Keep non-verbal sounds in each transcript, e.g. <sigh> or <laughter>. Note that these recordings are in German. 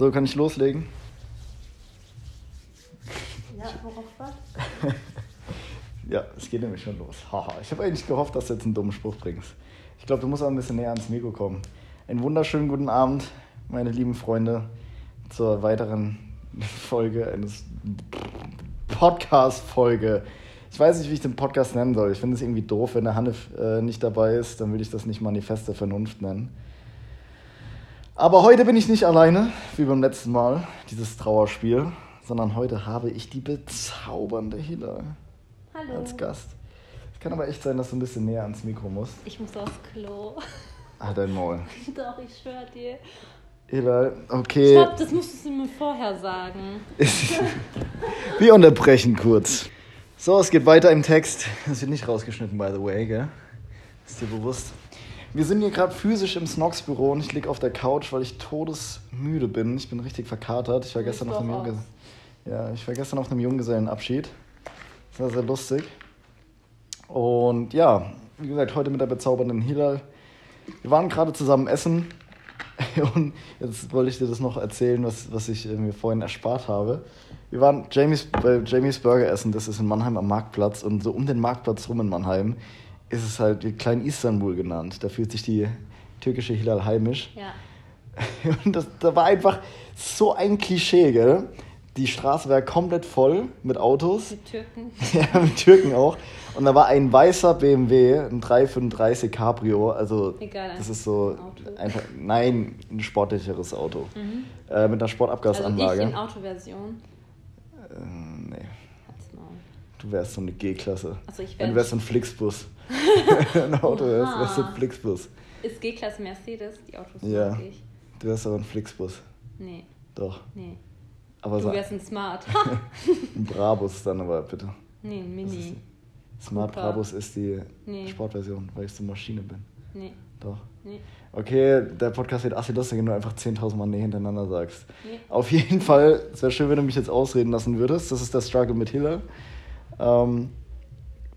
So, kann ich loslegen? Ja, worauf was? <laughs> Ja, es geht nämlich schon los. Haha, ich habe eigentlich gehofft, dass du jetzt einen dummen Spruch bringst. Ich glaube, du musst auch ein bisschen näher ans Mikro kommen. Einen wunderschönen guten Abend, meine lieben Freunde, zur weiteren Folge eines Podcast-Folge. Ich weiß nicht, wie ich den Podcast nennen soll. Ich finde es irgendwie doof, wenn der Hanif äh, nicht dabei ist, dann will ich das nicht Manifest der Vernunft nennen. Aber heute bin ich nicht alleine, wie beim letzten Mal, dieses Trauerspiel, sondern heute habe ich die bezaubernde Hila Hallo. als Gast. Es kann aber echt sein, dass du ein bisschen näher ans Mikro musst. Ich muss aufs Klo. Ah, dein Maul. <laughs> Doch, ich schwör dir. Hila, okay. Stopp, das musstest du mir vorher sagen. <laughs> Wir unterbrechen kurz. So, es geht weiter im Text. Das wird nicht rausgeschnitten, by the way, gell? Ist dir bewusst? Wir sind hier gerade physisch im Snox Büro und ich liege auf der Couch, weil ich todesmüde bin. Ich bin richtig verkatert. Ich war gestern auf einem Jungges ja, ich war gestern auf einem Junggesellenabschied. Das war sehr lustig. Und ja, wie gesagt, heute mit der bezaubernden Hilal. Wir waren gerade zusammen essen <laughs> und jetzt wollte ich dir das noch erzählen, was, was ich äh, mir vorhin erspart habe. Wir waren Jamies, bei Jamies Burger essen, das ist in Mannheim am Marktplatz und so um den Marktplatz rum in Mannheim ist es halt Klein Istanbul genannt. Da fühlt sich die türkische Hilal heimisch. Ja. <laughs> Und das, da war einfach so ein Klischee, gell? Die Straße war komplett voll mit Autos. Mit Türken. <laughs> Ja, mit Türken auch. Und da war ein weißer BMW, ein 335 Cabrio. Also, Egal, das ist so Auto. einfach, nein, ein sportlicheres Auto. Mhm. Äh, mit einer Also Sportabgasanlage. ich in Autoversion. äh, nee, du wärst so eine G-Klasse. Also ich wär, wärst so ein Flixbus. <laughs> ein Auto wärst, wärst du ein. Flixbus. ist G-Klasse Mercedes, die Autos Ja. mag ich. Du wärst aber ein Flixbus. Nee, Doch. nee. Aber Du so wärst ein Smart. <laughs> <laughs> ein Brabus dann aber bitte. nee, ein Mini. Smart Cooper. Brabus ist die Nee. Sportversion, weil ich so Maschine bin. Nee, Doch. nee, Okay, der Podcast wird assi lustig, wenn du einfach 10.000 Mal nee hintereinander sagst. nee. Auf jeden Fall, es wäre schön, wenn du mich jetzt ausreden lassen würdest. Das ist der Struggle mit Hiller. Ähm,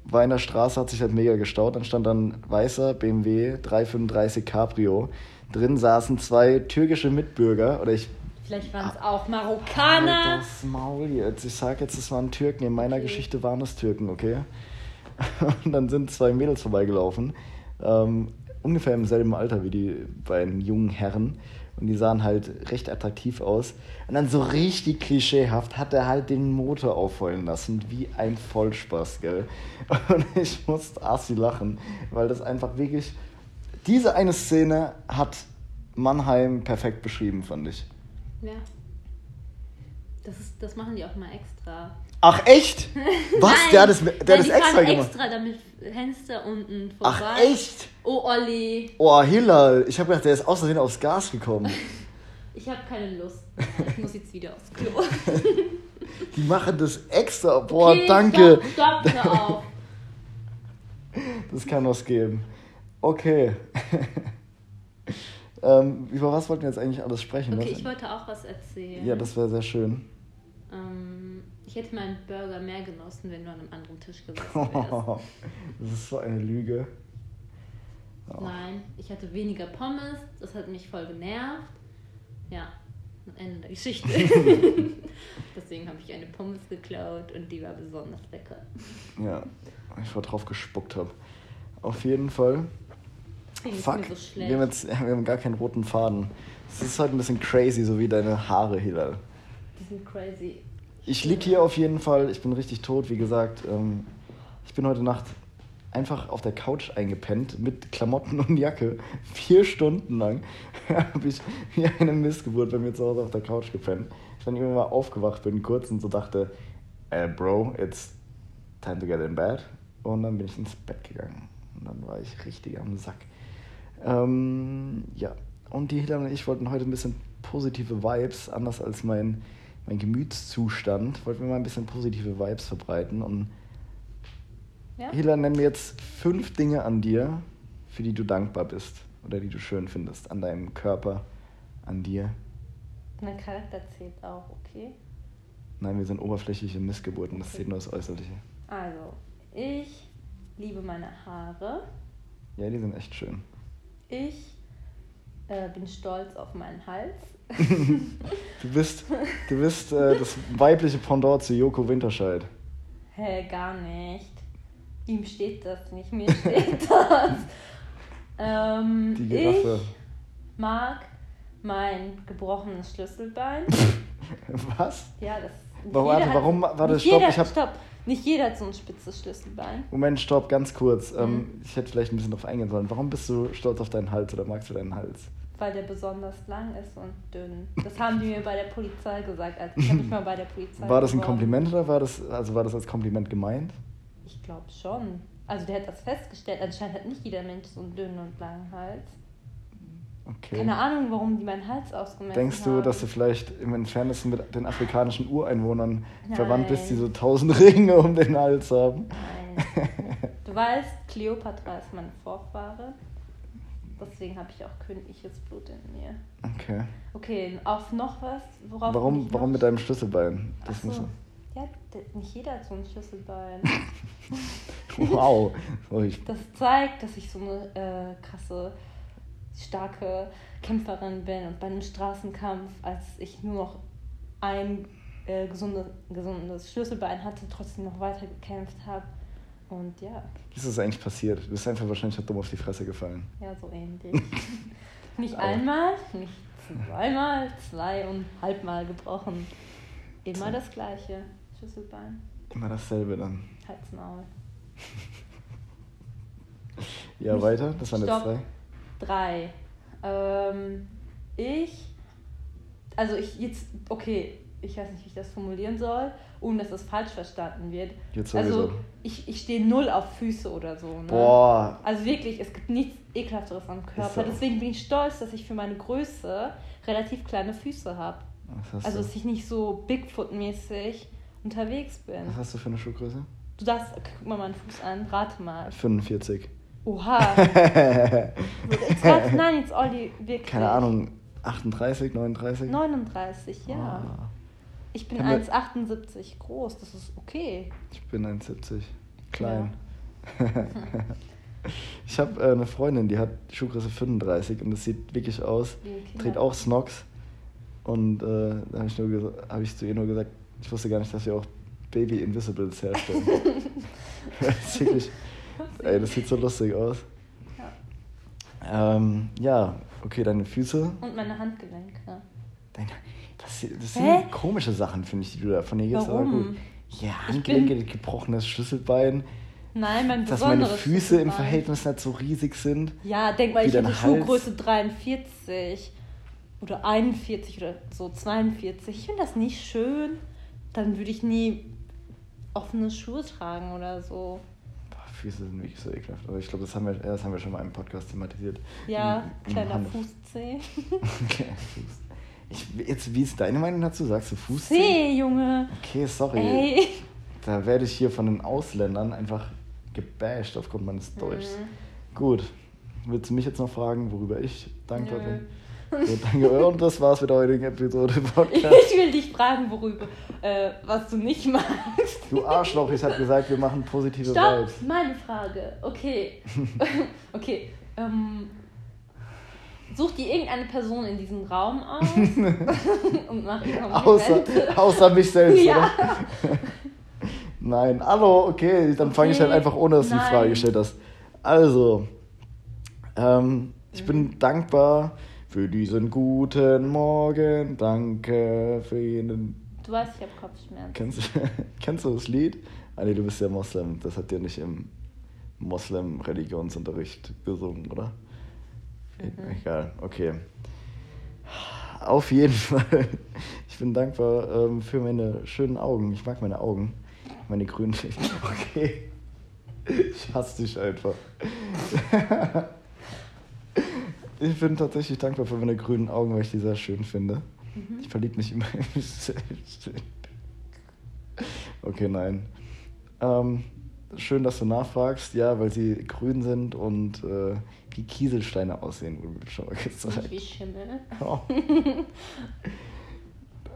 war in der Straße, hat sich halt mega gestaut. Dann stand dann weißer BMW 335 Cabrio. Drin saßen zwei türkische Mitbürger. Oder ich. Vielleicht waren es auch Halt Marokkaner. das Maul jetzt. Ich sag jetzt, es waren Türken. In meiner Okay. Geschichte waren es Türken, okay? <laughs> Und dann sind zwei Mädels vorbeigelaufen. Ähm, ungefähr im selben Alter wie die beiden jungen Herren. Und die sahen halt recht attraktiv aus. Und dann so richtig klischeehaft hat er halt den Motor aufheulen lassen. Wie ein Vollspaß, gell? <laughs> Und ich musste assi lachen, weil das einfach wirklich. Diese eine Szene hat Mannheim perfekt beschrieben, fand ich. Ja. Das, ist, das machen die auch mal extra. Ach, echt? <laughs> Was? Nein, der hat das, der nein, hat das extra gemacht. extra, damit Fenster unten vorbei. Ach, echt? Oh, Olli. Oh, Hillal. Ich habe gedacht, der ist Versehen aufs Gas gekommen. <laughs> Ich habe keine Lust. <laughs> Ich muss jetzt wieder aufs Klo. Die machen das extra. Boah, Okay, danke. Stopp, stopp, hör auf. Das kann was geben. Okay. ähm, über was wollten wir jetzt eigentlich alles sprechen? Okay, Was- ich wollte auch was erzählen. ja, das wäre sehr schön. ähm, ich hätte meinen Burger mehr genossen, wenn du an einem anderen Tisch gesessen <laughs> wärst. das ist so eine Lüge. Oh. Nein, ich hatte weniger Pommes, das hat mich voll genervt. Ja, Ende der Geschichte. <laughs> <laughs> Deswegen habe ich eine Pommes geklaut und die war besonders lecker. Ja, ich vor drauf gespuckt habe. Auf jeden Fall. Fuck, so wir haben jetzt wir haben gar keinen roten Faden. Es ist halt ein bisschen crazy, so wie deine Haare, Hilal. Die sind crazy. Ich lieg hier auf jeden Fall, ich bin richtig tot, wie gesagt. Ähm, ich bin heute Nacht einfach auf der Couch eingepennt mit Klamotten und Jacke. Vier Stunden lang <laughs> habe ich wie eine Missgeburt bei mir zu Hause auf der Couch gepennt. Ich dann irgendwann mal aufgewacht bin, kurz und so dachte, äh, Bro, it's time to get in bed. Und dann bin ich ins Bett gegangen. Und dann war ich richtig am Sack. Ähm, ja, und die Hilda und ich wollten heute ein bisschen positive Vibes, anders als mein, mein Gemütszustand, wollten wir mal ein bisschen positive Vibes verbreiten. Und Ja? Hilda, nenn mir jetzt fünf Dinge an dir, für die du dankbar bist oder die du schön findest, an deinem Körper, an dir. Mein Charakter zählt auch, okay? Nein, wir sind oberflächliche Missgeburten, das Okay. zählt nur das Äußerliche. Also, ich liebe meine Haare. Ja, die sind echt schön. Ich äh, bin stolz auf meinen Hals. <laughs> Du bist, du bist äh, das weibliche Pendant zu Joko Winterscheid. Hä, gar nicht. Ihm steht das nicht, mir steht <laughs> das. ähm, Die Giraffe. Ich mag mein gebrochenes Schlüsselbein. <laughs> Was? Ja, das. Warum- jeder warte, warum- warte, nicht stopp, jeder, ich hab- stopp. Nicht jeder hat so ein spitzes Schlüsselbein. Moment, stopp, ganz kurz. Mhm. Ähm, ich hätte vielleicht ein bisschen drauf eingehen sollen. Warum bist du stolz auf deinen Hals oder magst du deinen Hals? Weil der besonders lang ist und dünn. Das haben die mir bei der Polizei gesagt. Also ich habe mich mal bei der Polizei War das ein beworben. Kompliment oder war das, also war das als Kompliment gemeint? Ich glaube schon. Also der hat das festgestellt. Anscheinend hat nicht jeder Mensch so einen dünnen und langen Hals. Okay. Keine Ahnung, warum die meinen Hals ausgemessen Denkst haben. du, dass du vielleicht im Entferntesten mit den afrikanischen Ureinwohnern Nein. verwandt bist, die so tausend <laughs> Ringe um den Hals haben? Nein. Du weißt, Kleopatra ist meine Vorfahre. Deswegen habe ich auch königliches Blut in mir. Okay. Okay, auf noch was? Worauf Warum, warum mit deinem Schlüsselbein? Ach Das so. muss Ja, nicht jeder hat so ein Schlüsselbein. <laughs> Wow. <laughs> So, Das zeigt, dass ich so eine äh, krasse, starke Kämpferin bin und bei einem Straßenkampf, als ich nur noch ein äh, gesunde, gesundes Schlüsselbein hatte, trotzdem noch weiter gekämpft habe. Und ja, wie ist das eigentlich passiert? Du bist einfach wahrscheinlich dumm auf die Fresse gefallen. ja, so ähnlich. <laughs> nicht Aber- einmal, nicht zweimal, zweieinhalb Mal gebrochen. Immer das gleiche. Schlüsselbein, Immer dasselbe dann. Hals, Maul. <laughs> Ja, Nicht- weiter. Das waren jetzt Stopp. Drei. Ähm, ich, also ich jetzt, okay, ich weiß nicht, wie ich das formulieren soll, ohne dass das falsch verstanden wird. Jetzt. Also ich, ich stehe null auf Füße oder so. Ne? Boah. Also wirklich, es gibt nichts ekelhafteres am Körper. Deswegen bin ich stolz, dass ich für meine Größe relativ kleine Füße habe. Also dass ich nicht so Bigfoot-mäßig unterwegs bin. Was hast du für eine Schuhgröße? Du darfst, guck mal meinen Fuß an, rate mal. 45. Oha. Jetzt rate, nein, jetzt Olli, wirklich. Keine Ahnung. 38, 39? 39, ja. Ah, Ich bin Haben wir- 1,78 groß, das ist okay. ich bin 1,70. Klein. <laughs> ich habe äh, eine Freundin, die hat Schuhgröße 35 und das sieht wirklich aus. Trägt auch Snox. Und äh, da habe ich, nur hab ich zu ihr nur gesagt, ich wusste gar nicht, dass wir auch Baby Invisibles herstellen. <laughs> <laughs> das, ist wirklich, ey, das sieht so lustig aus. Ja. Ähm, ja, okay, deine Füße. Und meine Handgelenke. Deine, das, das Hä? sind komische Sachen, finde ich, die du da von dir gibst. aber gut. Ja, Handgelenke, bin- gebrochenes Schlüsselbein, Nein, mein dass meine Füße im. Verhältnis nicht so riesig sind. Ja, denk mal, ich hätte. Schuhgröße 43 oder 41 oder so 42. Ich finde das nicht schön. Dann würde ich nie offene Schuhe tragen oder so. Füße sind wirklich so ekelhaft. Aber ich glaube, das, haben wir- das haben wir schon mal im Podcast thematisiert. Ja, Im- im kleiner Hand- Fußzeh. <laughs> Kleiner Fuß. Ich, jetzt, wie ist deine Meinung dazu? Sagst du Fuß? Zeh, Junge. Okay, sorry. Ey. Da werde ich hier von den Ausländern einfach gebasht aufgrund meines Deutschs. Mhm. Gut. Willst du mich jetzt noch fragen, worüber ich dankbar Nö. bin? Gut, danke. Und das war's mit der heutigen Episode <laughs> Podcast. Ich will dich fragen, worüber, äh, was du nicht magst. Du Arschloch, ich habe gesagt, wir machen positive Stopp, Vibes. meine Frage. Okay. <laughs> okay. Ähm, such dir irgendeine Person in diesem Raum aus <laughs> und mach ihr. Außer, außer mich selbst, Ja. oder? Nein, hallo, okay, dann fange ich halt Okay, einfach ohne, dass du die. Frage gestellt hast. Also, ähm, ich Mhm. bin dankbar für diesen guten Morgen. Danke für jeden. Du weißt, ich habe Kopfschmerzen. Kennst, du- <laughs> kennst du das Lied? Ah, nee, du bist ja Moslem. Das hat dir nicht im Moslem-Religionsunterricht gesungen, oder? E- Mhm. Egal, okay. Auf jeden <laughs> Fall. Ich bin dankbar ähm, für meine schönen Augen. Ich mag meine Augen. Meine grünen. <laughs> Okay. Ich hasse dich einfach. Ich bin tatsächlich dankbar für meine grünen Augen, weil ich die sehr schön finde. Mhm. Ich verliebe mich immer in mich selbst. Okay, nein. Ähm, schön, dass du nachfragst. Ja, weil sie grün sind und äh, wie Kieselsteine aussehen, wurde mir schon mal gezeigt. wie Schimmel. Oh. <laughs>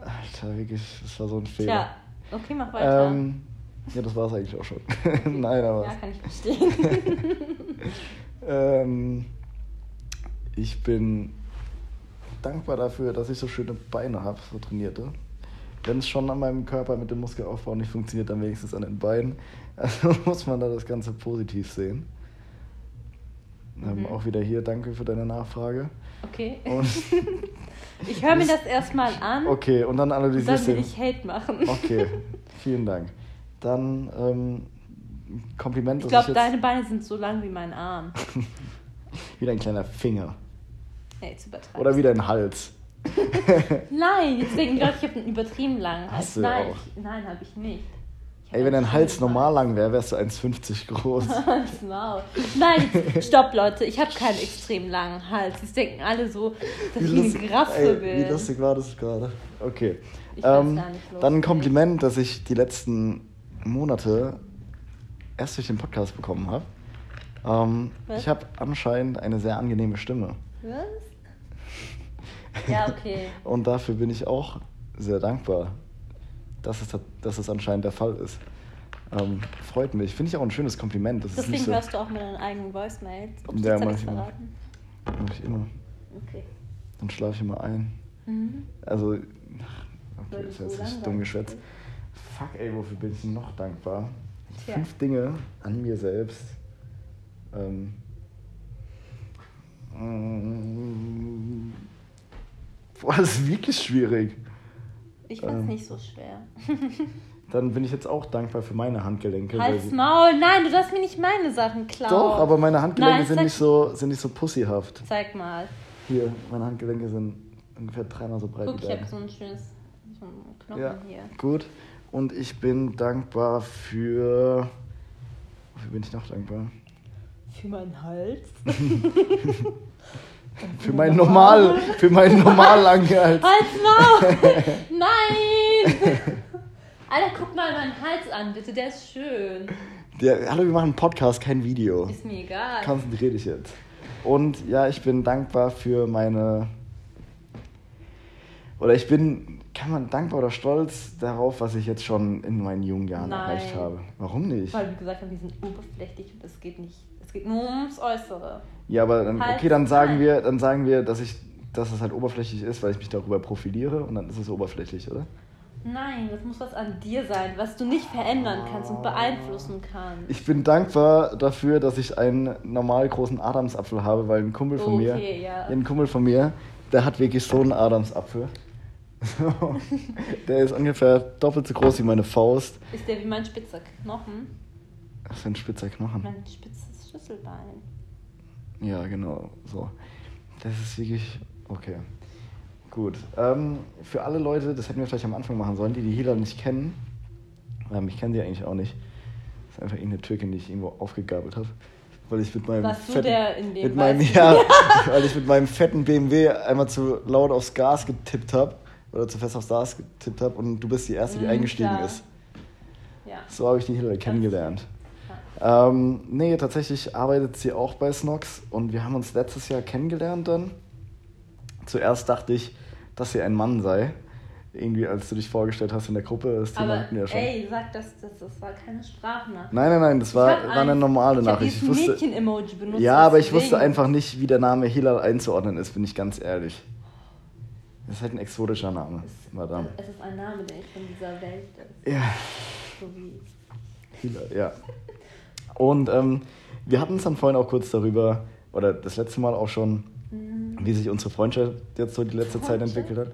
Alter, wirklich, das war so ein Fehler. Tja, okay, mach weiter. Ähm, ja, das war es eigentlich auch schon. <laughs> Nein, aber. ja, kann ich verstehen. <laughs> Ähm, ich bin dankbar dafür, dass ich so schöne Beine habe, so trainierte. Wenn es schon an meinem Körper mit dem Muskelaufbau nicht funktioniert, dann wenigstens an den Beinen. <laughs> Also muss man da das Ganze positiv sehen. Ähm, Mhm. auch wieder hier, danke für deine Nachfrage. Okay. Und, <laughs> Ich höre mir das erstmal an. okay, und dann Und analysierst dann will ich Hate machen. Okay, <laughs> vielen Dank. Dann ähm, Kompliment, Ich glaube, ich deine Beine sind so lang wie mein Arm. wie dein kleiner Finger Nee, jetzt übertreibst oder wie dein Hals. <laughs> Nein, jetzt denken die Leute, ich habe einen übertrieben langen Hals. Hast du nein, auch. ich, nein, habe ich nicht. Ich hab Ey, wenn dein Hals normal lang wäre, wärst du 1,50 groß. <laughs> Maul. Nein, jetzt- stopp, Leute. Ich habe keinen extrem langen Hals. Jetzt denken alle so, dass ich eine lustig- Giraffe ey, bin. Wie lustig war das gerade? Okay. Ich Ähm, gar nicht, los, dann ein. Kompliment, dass ich die letzten Monate erst durch den Podcast bekommen habe. Ähm, ich habe anscheinend eine sehr angenehme Stimme. Was? <laughs> Ja, okay. Und dafür bin ich auch sehr dankbar, dass es, dass es anscheinend der Fall ist. Ähm, freut mich. Finde ich auch ein schönes Kompliment. Das ist Deswegen nicht so, hörst du auch mit deinen eigenen Voicemails. Ups, Ja, mach ich immer. mach ich immer. Okay. Dann schlafe ich immer ein. Mhm. Also, okay, das ist jetzt langweilig dumm geschwätzt. Fuck, ey, wofür bin ich noch dankbar? Tja. Fünf Dinge an mir selbst. Ähm, mm, boah, das ist wirklich schwierig. Ich fand's Ähm. nicht so schwer. <laughs> Dann bin ich jetzt auch dankbar für meine Handgelenke. Halt's Maul. Nein, du darfst mir nicht meine Sachen klauen. Doch, aber meine Handgelenke Nein, sind, nicht so, sind nicht so pussyhaft. Zeig mal. Hier, meine Handgelenke sind ungefähr dreimal so breit Guck, wie ich habe so ein schönes so einen Knochen Ja, hier. gut. Und ich bin dankbar für. Wofür bin ich noch dankbar? Für meinen Hals. <laughs> <laughs> Für meinen normal, für meinen normal langen Hals. Halt's Maul! Nein! Alter, guck mal meinen Hals an, bitte, der ist schön. Der, hallo, wir machen einen Podcast, kein Video. Ist mir egal. Konzentrier dich jetzt. Und ja, ich bin dankbar für meine. Oder ich bin, kann man dankbar oder stolz darauf, was ich jetzt schon in meinen jungen Jahren Nein. erreicht habe. Warum nicht? Weil wir gesagt die sind oberflächlich und es geht nicht. Es geht nur ums Äußere. Ja, aber dann, Halt, okay, dann sagen nein. wir, dann sagen wir, dass ich, dass es halt oberflächlich ist, weil ich mich darüber profiliere und dann ist es oberflächlich, oder? Nein, das muss was an dir sein, was du nicht verändern kannst und beeinflussen kannst. Ich bin dankbar dafür, dass ich einen normal großen Adamsapfel habe, weil ein Kumpel von mir, Okay, ja. ein Kumpel von mir, der hat wirklich so einen Adamsapfel. <laughs> der ist ungefähr doppelt so groß wie meine Faust. Ist der wie mein spitzer Knochen? Das ist ein spitzer Knochen. Mein spitzes Schlüsselbein. Ja, genau, so. Das ist wirklich, okay. Gut. Ähm, für alle Leute, das hätten wir vielleicht am Anfang machen sollen, die die Hila nicht kennen. Ähm, ich kenne sie eigentlich auch nicht. Das ist einfach irgendeine Türkin, die ich irgendwo aufgegabelt habe. Weil ich mit meinem Warst du fetten, der in dem mit meinem, ja, <laughs> weil ich mit meinem fetten BMW einmal zu laut aufs Gas getippt habe oder zu fest aufs Gas getippt habe und du bist die erste, die Mm, eingestiegen klar. ist. Ja. So habe ich die Hillary kennengelernt. Ähm, nee, tatsächlich arbeitet sie auch bei Snox und wir haben uns letztes Jahr kennengelernt dann. Zuerst dachte ich, dass sie ein Mann sei. Irgendwie, als du dich vorgestellt hast in der Gruppe, das Thema Aber hatten wir ja schon. ey, sag das, das, das war keine Sprachnachricht. Nein, nein, nein, das Ich war, war eine ein- normale ich Nachricht. Ich wusste, Mädchen-Emoji benutzt. ja, aber ich wusste einfach nicht, wie der Name Hilal einzuordnen ist, bin ich ganz ehrlich. Das ist halt ein exotischer Name, Es, Madame. es ist ein Name, der nicht von dieser Welt ist. Ja. So wie. Hilal, ja. <laughs> Und ähm, wir hatten es dann vorhin auch kurz darüber, oder das letzte Mal auch schon, wie sich unsere Freundschaft jetzt so die letzte Zeit entwickelt hat.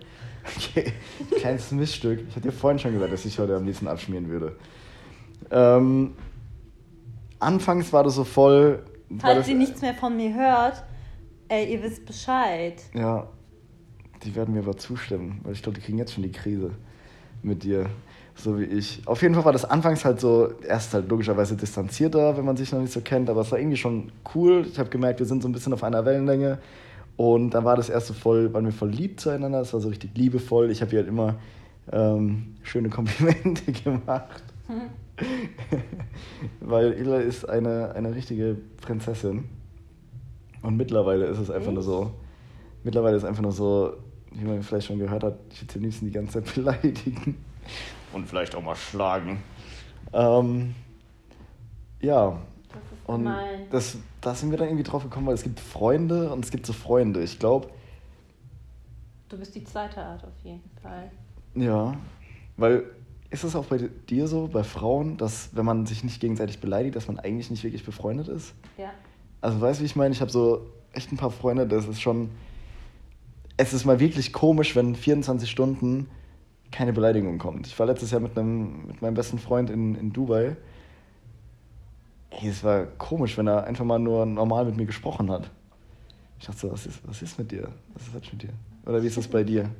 Okay, <laughs> kleines Missstück. Ich hatte dir vorhin schon gesagt, dass ich heute am liebsten abschmieren würde. Ähm, anfangs war das so voll. Falls ihr nichts mehr von mir hört, ey, ihr wisst Bescheid. Ja, die werden mir aber zustimmen, weil ich glaube, die kriegen jetzt schon die Krise mit dir, so wie ich. Auf jeden Fall war das anfangs halt so, erst halt logischerweise distanzierter, wenn man sich noch nicht so kennt, aber es war irgendwie schon cool. Ich habe gemerkt, wir sind so ein bisschen auf einer Wellenlänge. Und dann war das erste voll, waren wir voll lieb zueinander, es war so richtig liebevoll. Ich habe ihr halt immer ähm, schöne Komplimente <laughs> gemacht. <laughs> Weil Ila ist eine, eine richtige Prinzessin. Und mittlerweile ist es einfach nur so, mittlerweile ist es einfach nur so, wie man vielleicht schon gehört hat, ich würde sie am liebsten die ganze Zeit <laughs> beleidigen. Und vielleicht auch mal schlagen. Ähm, ja, und das, da sind wir dann irgendwie drauf gekommen, weil es gibt Freunde und es gibt so Freunde. Ich glaube, Du bist die zweite Art auf jeden Fall. Ja, weil ist es auch bei dir so, bei Frauen, dass wenn man sich nicht gegenseitig beleidigt, dass man eigentlich nicht wirklich befreundet ist? Ja. Also weißt du, wie ich meine? Ich habe so echt ein paar Freunde, das ist schon... Es ist mal wirklich komisch, wenn 24 Stunden keine Beleidigung kommt. Ich war letztes Jahr mit, einem, mit meinem besten Freund in, in Dubai. Ey, es war komisch, wenn er einfach mal nur normal mit mir gesprochen hat. Ich dachte so, was ist, was ist mit dir? Was ist das mit dir? Oder wie ist das bei dir?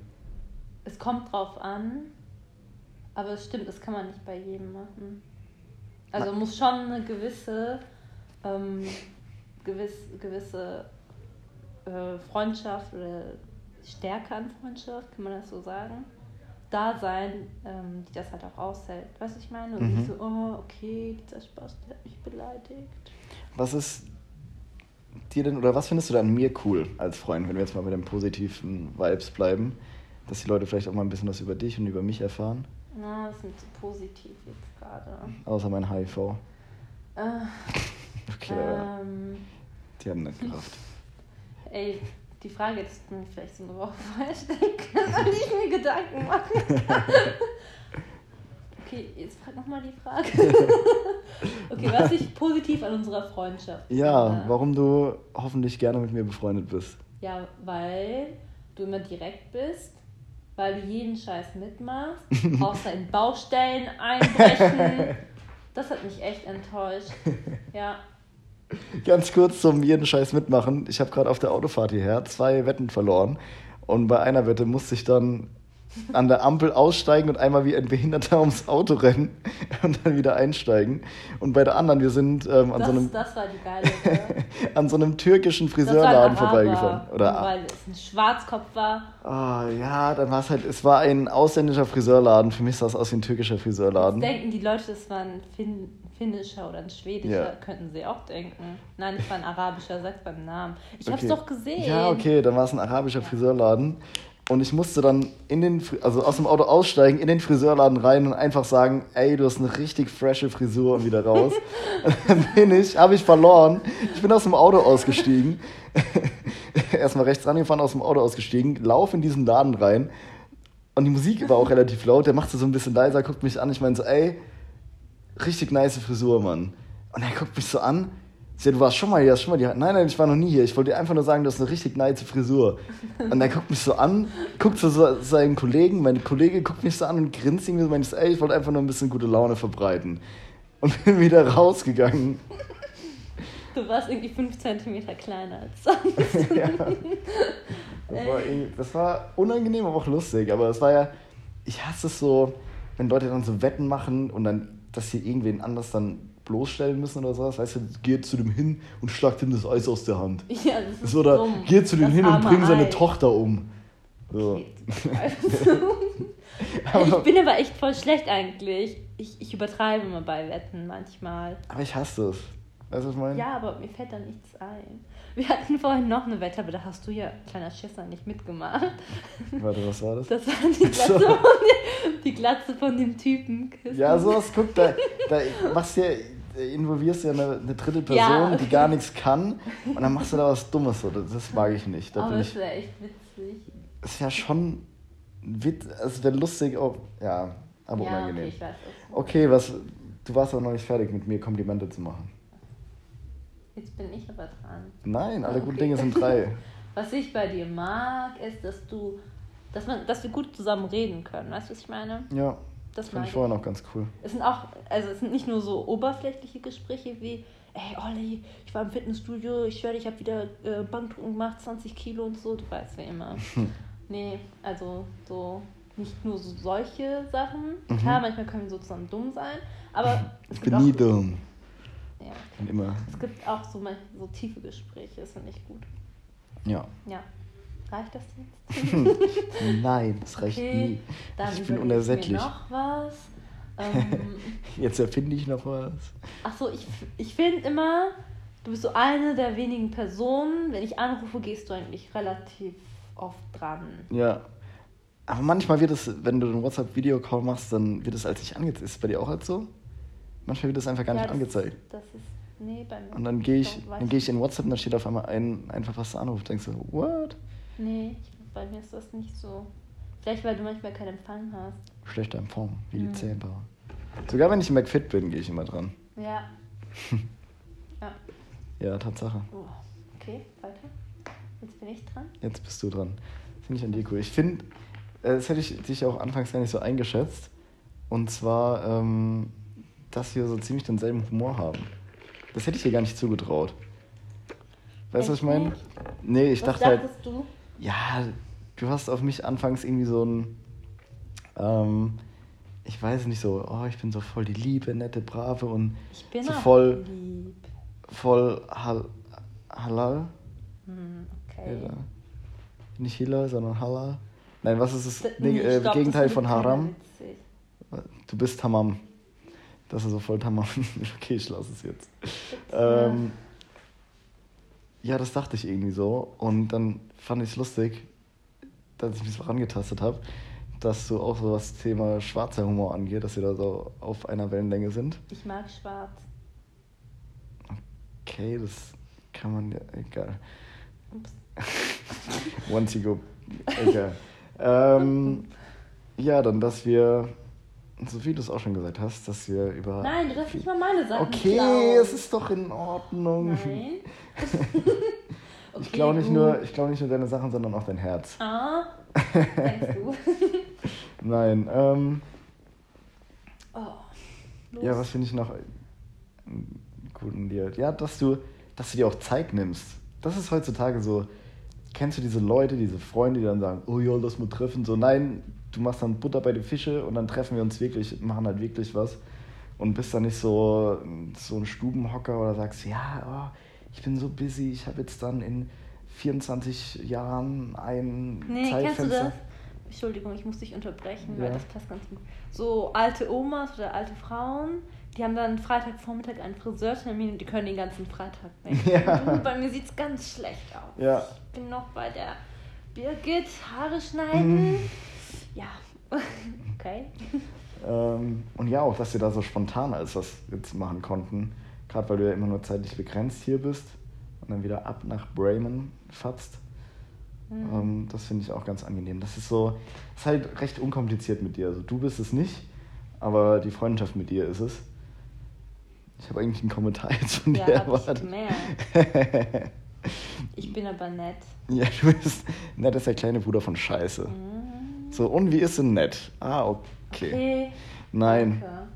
Es kommt drauf an, aber es stimmt, das kann man nicht bei jedem machen. Also Na- muss schon eine gewisse, ähm, gewiss, gewisse äh, Freundschaft oder Stärke an Freundschaft, kann man das so sagen, da sein, ähm, die das halt auch aushält. Weißt du, was ich meine? Und Mhm. nicht so, oh, okay, dieser Spaß, der hat mich beleidigt. Was ist dir denn, oder was findest du denn an mir cool als Freund, wenn wir jetzt mal bei den positiven Vibes bleiben? Dass die Leute vielleicht auch mal ein bisschen was über dich und über mich erfahren, Na, das ist mir zu positiv jetzt gerade. außer mein HIV. Äh, <laughs> Okay, da- ähm, die haben nicht Kraft. Ey, die Frage mir vielleicht so eine Woche vorher stellen können, damit ich mir Gedanken machen kann. <laughs> Okay, jetzt frag nochmal die Frage. <laughs> okay, was ich positiv an unserer Freundschaft Ja, warum du hoffentlich gerne mit mir befreundet bist. Ja, weil du immer direkt bist, weil du jeden Scheiß mitmachst, <laughs> außer in Baustellen einbrechen. Das hat mich echt enttäuscht. Ja. Ganz kurz zum jeden Scheiß mitmachen. Ich habe gerade auf der Autofahrt hierher zwei Wetten verloren. Und bei einer Wette musste ich dann an der Ampel aussteigen und einmal wie ein Behinderter <laughs> ums Auto rennen und dann wieder einsteigen. Und bei der anderen, wir sind ähm, an, Das, so einem, geile <laughs> an so einem türkischen Friseurladen vorbeigefahren. Oder, Weil es ein Schwarzkopf war. Ah, ja, dann war es halt, es war ein ausländischer Friseurladen. Für mich sah es aus wie ein türkischer Friseurladen. Jetzt denken die Leute, das war ein Fin finnischer oder ein schwedischer, Ja. könnten sie auch denken. Nein, es war ein arabischer, sagt beim Namen. Ich hab's Okay. doch gesehen. Ja, okay, dann war es ein arabischer Friseurladen. Und ich musste dann in den, also aus dem Auto aussteigen, in den Friseurladen rein und einfach sagen, ey, du hast eine richtig frische Frisur und wieder raus. Und <laughs> <laughs> dann bin ich, habe ich verloren. Ich bin aus dem Auto ausgestiegen. <laughs> Erstmal rechts rangefahren, aus dem Auto ausgestiegen, lauf in diesen Laden rein. Und die Musik war auch relativ laut. Der machte so ein bisschen leiser, guckt mich an. Ich meine so, ey, richtig nice Frisur, Mann. Und er guckt mich so an. Ich sag, du warst schon mal hier, hast schon mal die. Nein, nein, ich war noch nie hier. Ich wollte dir einfach nur sagen, du hast eine richtig nice Frisur. Und er guckt mich so an, guckt zu so, seinen Kollegen. Mein Kollege guckt mich so an und grinst irgendwie so. Meint ey, ich wollte einfach nur ein bisschen gute Laune verbreiten. Und bin wieder rausgegangen. Du warst irgendwie 5 cm kleiner als sonst. <laughs> ja. das, war das war unangenehm, aber auch lustig. Aber es war ja, ich hasse es so, wenn Leute dann so Wetten machen und dann, dass sie irgendwen anders dann bloßstellen müssen oder sowas. Weißt du, geh zu dem hin und schlag ihm das Eis aus der Hand. <laughs> ja, das ist So, oder dumm. geh zu dem Das hin und arme bring seine Ei. Tochter um. So. <laughs> <laughs> ich bin aber echt voll schlecht eigentlich. Ich, ich übertreibe immer bei Wetten manchmal. Aber ich hasse das. Weißt du, was ich meine? Ja, aber mir fällt da nichts ein. Wir hatten vorhin noch eine Wette, aber da hast du ja, kleiner Schisser, nicht mitgemacht. Warte, was war das? Das war die <laughs> Glatze, So. von, dem, die Glatze von dem Typen. Ja, sowas, guck, da, da machst du ja, involvierst ja eine, eine dritte Person, Ja, die okay. gar nichts kann und dann machst du da was Dummes. So. Das, das mag ich nicht. Da aber ich, wäre echt witzig. ist ja schon wit, es wäre lustig, auch, ja, aber ja, unangenehm. okay. Okay, was, du warst auch noch nicht fertig mit mir Komplimente zu machen. Jetzt bin ich aber dran. Nein, alle Okay. guten Dinge sind drei. <laughs> Was ich bei dir mag, ist, dass du, dass man, dass wir gut zusammen reden können. Weißt du, was ich meine? Ja, Das fand mag ich vorher noch ganz cool. Es sind auch, also es sind nicht nur so oberflächliche Gespräche wie, ey Olli, ich war im Fitnessstudio, ich schwöre, ich habe wieder äh, Bankdrücken gemacht, 20 Kilo und so, du weißt wie immer. <laughs> nee, also so nicht nur so solche Sachen. Mhm. Klar, manchmal können wir so zusammen dumm sein, aber <laughs> Ich bin nie dumm. Ja, Und immer. es gibt auch so, mal- so tiefe Gespräche, das finde ich gut. Ja. Ja. Reicht das jetzt? <laughs> Nein, das reicht nie. dann Ich bin unersättlich. Mir noch was. Ähm, <laughs> Jetzt erfinde ich noch was. Ach so, ich, ich finde immer, du bist so eine der wenigen Personen, wenn ich anrufe, gehst du eigentlich relativ oft dran. Ja. Aber manchmal wird es, wenn du einen WhatsApp-Video-Call machst, dann wird es als nicht angezeigt. Ist es bei dir auch halt so? Manchmal wird es einfach gar Ja, nicht das, angezeigt. Das ist, nee, bei mir. Und dann gehe ich, dann gehe ich in WhatsApp und dann steht auf einmal ein, einfach was der Anruf. Denkst du, what? Nee, bei mir ist das nicht so. Vielleicht, weil du manchmal keinen Empfang hast. Schlechter Empfang, wie die Mhm. Zähnbauer. Sogar wenn ich im McFit bin, gehe ich immer dran. Ja. <laughs> ja. Ja, Tatsache. Oh. Okay, weiter. Jetzt bin ich dran. Jetzt bist du dran. Finde ich an dir cool. Ich finde, äh, das hätte ich dich auch anfangs gar nicht so eingeschätzt. Und zwar, ähm, dass wir so ziemlich denselben Humor haben. Das hätte ich dir gar nicht zugetraut. Weißt du, was ich meine? Nee, ich Was dachte halt, du? ja, du hast auf mich anfangs irgendwie so ein, ähm, ich weiß nicht so, oh, ich bin so voll die liebe, nette, brave und Ich bin so voll, lieb. voll hal halal. Hm, okay. Hila. Nicht Hilal, sondern Halal. Nein, was ist das nee, äh, glaub, Gegenteil das von Haram? Du bist Tamam. Das ist so voll Tamam. <laughs> okay, ich lasse es jetzt. Ähm, ja, das dachte ich irgendwie so. Und dann fand ich es lustig, dass ich mich so rangetastet habe, dass du auch so das Thema schwarzer Humor angeht, dass wir da so auf einer Wellenlänge sind. Ich mag schwarz. Okay, das kann man ja. Egal. Ups. <laughs> Once you go. Egal. ähm, <laughs> ja, dann, dass wir, so wie du es auch schon gesagt hast, dass wir über. Nein, du darfst nicht mal meine Sachen Okay, klauen. es ist doch in Ordnung. Nein. <laughs> <laughs> Ich Okay, glaube nicht, nur, ich nicht nur deine Sachen, sondern auch dein Herz. Ah, denkst du? <laughs> Nein, ähm, oh. Los. ja, was finde ich noch gut in dir? Ja, dass du, dass du dir auch Zeit nimmst. Das ist heutzutage so. Kennst du diese Leute, diese Freunde, die dann sagen, oh ja, lass mal treffen? So, nein, du machst dann Butter bei den Fische und dann treffen wir uns wirklich, machen halt wirklich was. Und bist dann nicht so, so ein Stubenhocker oder sagst, ja, oh, ich bin so busy, ich habe jetzt dann in 24 Jahren ein Nee, kennst du Zeitfenster. das? Entschuldigung, ich muss dich unterbrechen, weil Ja. das passt ganz gut. So alte Omas oder alte Frauen, die haben dann Freitagvormittag einen Friseurtermin und die können den ganzen Freitag nicht. <laughs> Ja. Bei mir sieht es ganz schlecht aus. Ja. Ich bin noch bei der Birgit, Haare schneiden. Mhm. Ja, <laughs> okay. Ähm, und ja, auch, dass wir da so spontan alles was jetzt machen konnten. Gerade weil du ja immer nur zeitlich begrenzt hier bist und dann wieder ab nach Bremen fatzt. Mhm. Ähm, das finde ich auch ganz angenehm. Das ist so, ist halt recht unkompliziert mit dir. Also du bist es nicht, aber die Freundschaft mit dir ist es. Ich habe eigentlich einen Kommentar <laughs> jetzt von Ja, dir ich erwartet. gemerkt. <laughs> Ich bin aber nett. ja, du bist nett ist der kleine Bruder von Scheiße. Mhm. So, und wie ist denn nett? Ah, okay. Okay. Nein. Danke.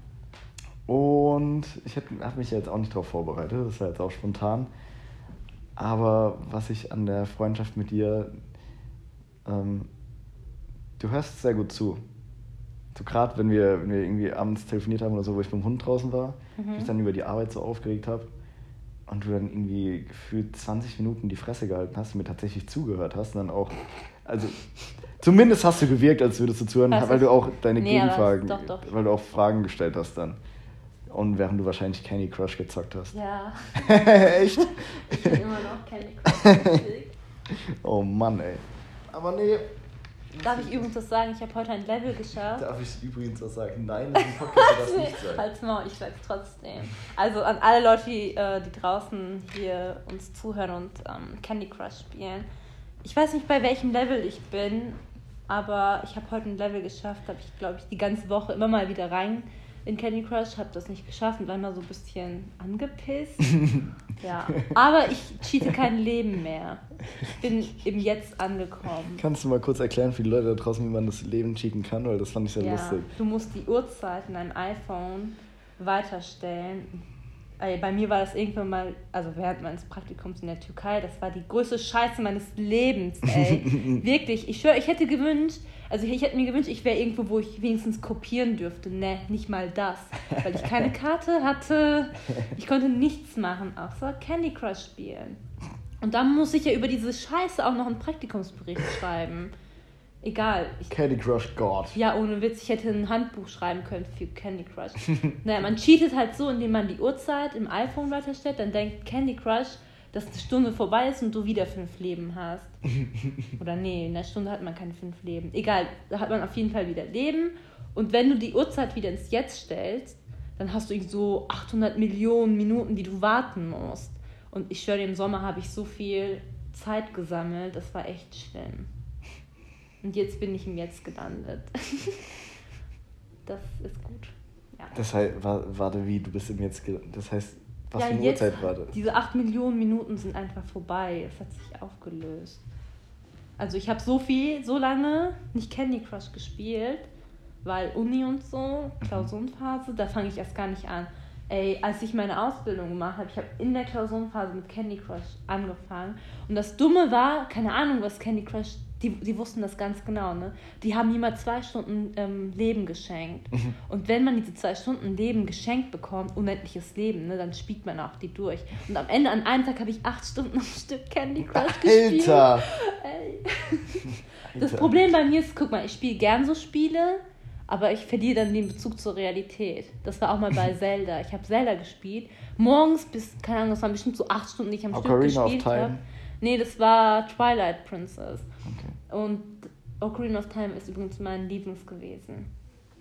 Und ich habe mich jetzt auch nicht darauf vorbereitet, das war jetzt auch spontan. Aber was ich an der Freundschaft mit dir, ähm, du hörst sehr gut zu. So gerade wenn wir, wenn wir irgendwie abends telefoniert haben oder so, wo ich beim Hund draußen war, Mhm. mich dann über die Arbeit so aufgeregt habe und du dann irgendwie gefühlt 20 Minuten die Fresse gehalten hast und mir tatsächlich zugehört hast und dann auch, also zumindest hast du gewirkt, als würdest du zuhören, Das weil du auch deine Nee, Gegenfragen, doch, doch. weil du auch Fragen gestellt hast dann. Und während du wahrscheinlich Candy Crush gezockt hast. Ja, <laughs> Echt? ich bin immer noch Candy Crush. <laughs> Oh Mann, ey. Aber nee. Darf ich übrigens was sagen? Ich habe heute ein Level geschafft. Darf ich übrigens was sagen? Nein, in diesem Podcast darf das <laughs> nicht sagen. Halt's Maul, ich sag's trotzdem. Also an alle Leute, die, äh, die draußen hier uns zuhören und ähm, Candy Crush spielen. Ich weiß nicht, bei welchem Level ich bin, aber ich habe heute ein Level geschafft, habe ich, glaube ich, die ganze Woche immer mal wieder rein in Candy Crush, habe das nicht geschafft und war immer so ein bisschen angepisst. <laughs> ja, aber ich cheate kein Leben mehr. Ich bin im Jetzt angekommen. Kannst du mal kurz erklären für die Leute da draußen, wie man das Leben cheaten kann? Weil das fand ich sehr Ja, lustig. du musst die Uhrzeit in deinem iPhone weiterstellen. Ey, Bei mir war das irgendwann mal, also während meines Praktikums in der Türkei, das war die größte Scheiße meines Lebens, ey. <laughs> Wirklich, ich schwöre, ich hätte gewünscht, also ich hätte mir gewünscht, ich wäre irgendwo, wo ich wenigstens kopieren dürfte. Ne, nicht mal das. Weil ich keine <laughs> Karte hatte, ich konnte nichts machen, außer Candy Crush spielen. Und dann muss ich ja über diese Scheiße auch noch einen Praktikumsbericht schreiben. Egal, ich Candy Crush God. ja, ohne Witz, ich hätte ein Handbuch schreiben können für Candy Crush. <laughs> naja, man cheatet halt so, indem man die Uhrzeit im iPhone weiterstellt, dann denkt Candy Crush, dass eine Stunde vorbei ist und du wieder fünf Leben hast. <laughs> Oder nee, in einer Stunde hat man keine fünf Leben. Egal, da hat man auf jeden Fall wieder Leben. Und wenn du die Uhrzeit wieder ins Jetzt stellst, dann hast du irgendwie so 800 Millionen Minuten, die du warten musst. Und ich schwöre, dir, im Sommer habe ich so viel Zeit gesammelt, das war echt schlimm. Und jetzt bin ich im Jetzt gelandet. <laughs> das ist gut. Ja. Das heißt, wa- warte, wie, du bist im Jetzt, ge- das heißt, was ja, für eine jetzt, Uhrzeit war das? Diese 8 Millionen Minuten sind einfach vorbei. Es hat sich aufgelöst. Also ich habe so viel, so lange nicht Candy Crush gespielt, weil Uni und so, Klausurenphase, da fange ich erst gar nicht an. Ey, als ich meine Ausbildung gemacht habe, ich habe in der Klausurenphase mit Candy Crush angefangen. Und das Dumme war, keine Ahnung, was Candy Crush, die, die wussten das ganz genau, ne? Die haben mal zwei Stunden ähm, Leben geschenkt. Und wenn man diese zwei Stunden Leben geschenkt bekommt, unendliches Leben, ne, dann spielt man auch die durch. Und am Ende, an einem Tag, habe ich acht Stunden am Stück Candy Crush gespielt. Alter! <laughs> Das Alter. Problem bei mir ist, guck mal, ich spiele gern so Spiele, aber ich verliere dann den Bezug zur Realität. Das war auch mal bei <laughs> Zelda. Ich habe Zelda gespielt. Morgens bis, keine Ahnung, das waren bestimmt so acht Stunden, die ich am Ocarina Stück gespielt habe. Nee, das war Twilight Princess. Okay, Und Ocarina of Time ist übrigens mein Lieblings gewesen.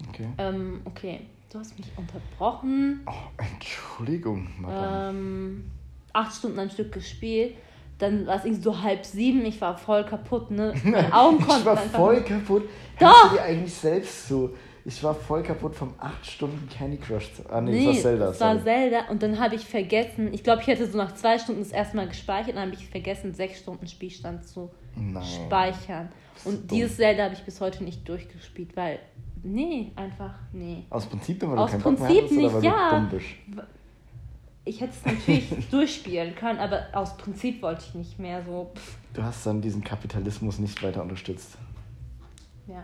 okay. Ähm, okay, du hast mich unterbrochen. Oh, Entschuldigung, Madame. Ähm, acht Stunden am Stück gespielt. Dann war es irgendwie so halb sieben. Ich war voll kaputt, ne? <laughs> Meine Augen konnten ich war voll kaputt. Doch! Hörst du dir eigentlich selbst so? Ich war voll kaputt vom 8 Stunden Candy Crush. Ah, nee, Nee, das war Zelda. das war. Zelda und dann habe ich vergessen, ich glaube, ich hätte so nach zwei Stunden das erste Mal gespeichert und dann habe ich vergessen, sechs Stunden Spielstand zu Nein. speichern. Und dieses Zelda habe ich bis heute nicht durchgespielt, weil, nee, einfach, nee. Aus Prinzip, nur, weil Aus keinen Bock mehr Prinzip hattest, nicht, ja. Ich hätte es natürlich <laughs> durchspielen können, aber aus Prinzip wollte ich nicht mehr so, pff, Du hast dann diesen Kapitalismus nicht weiter unterstützt. ja.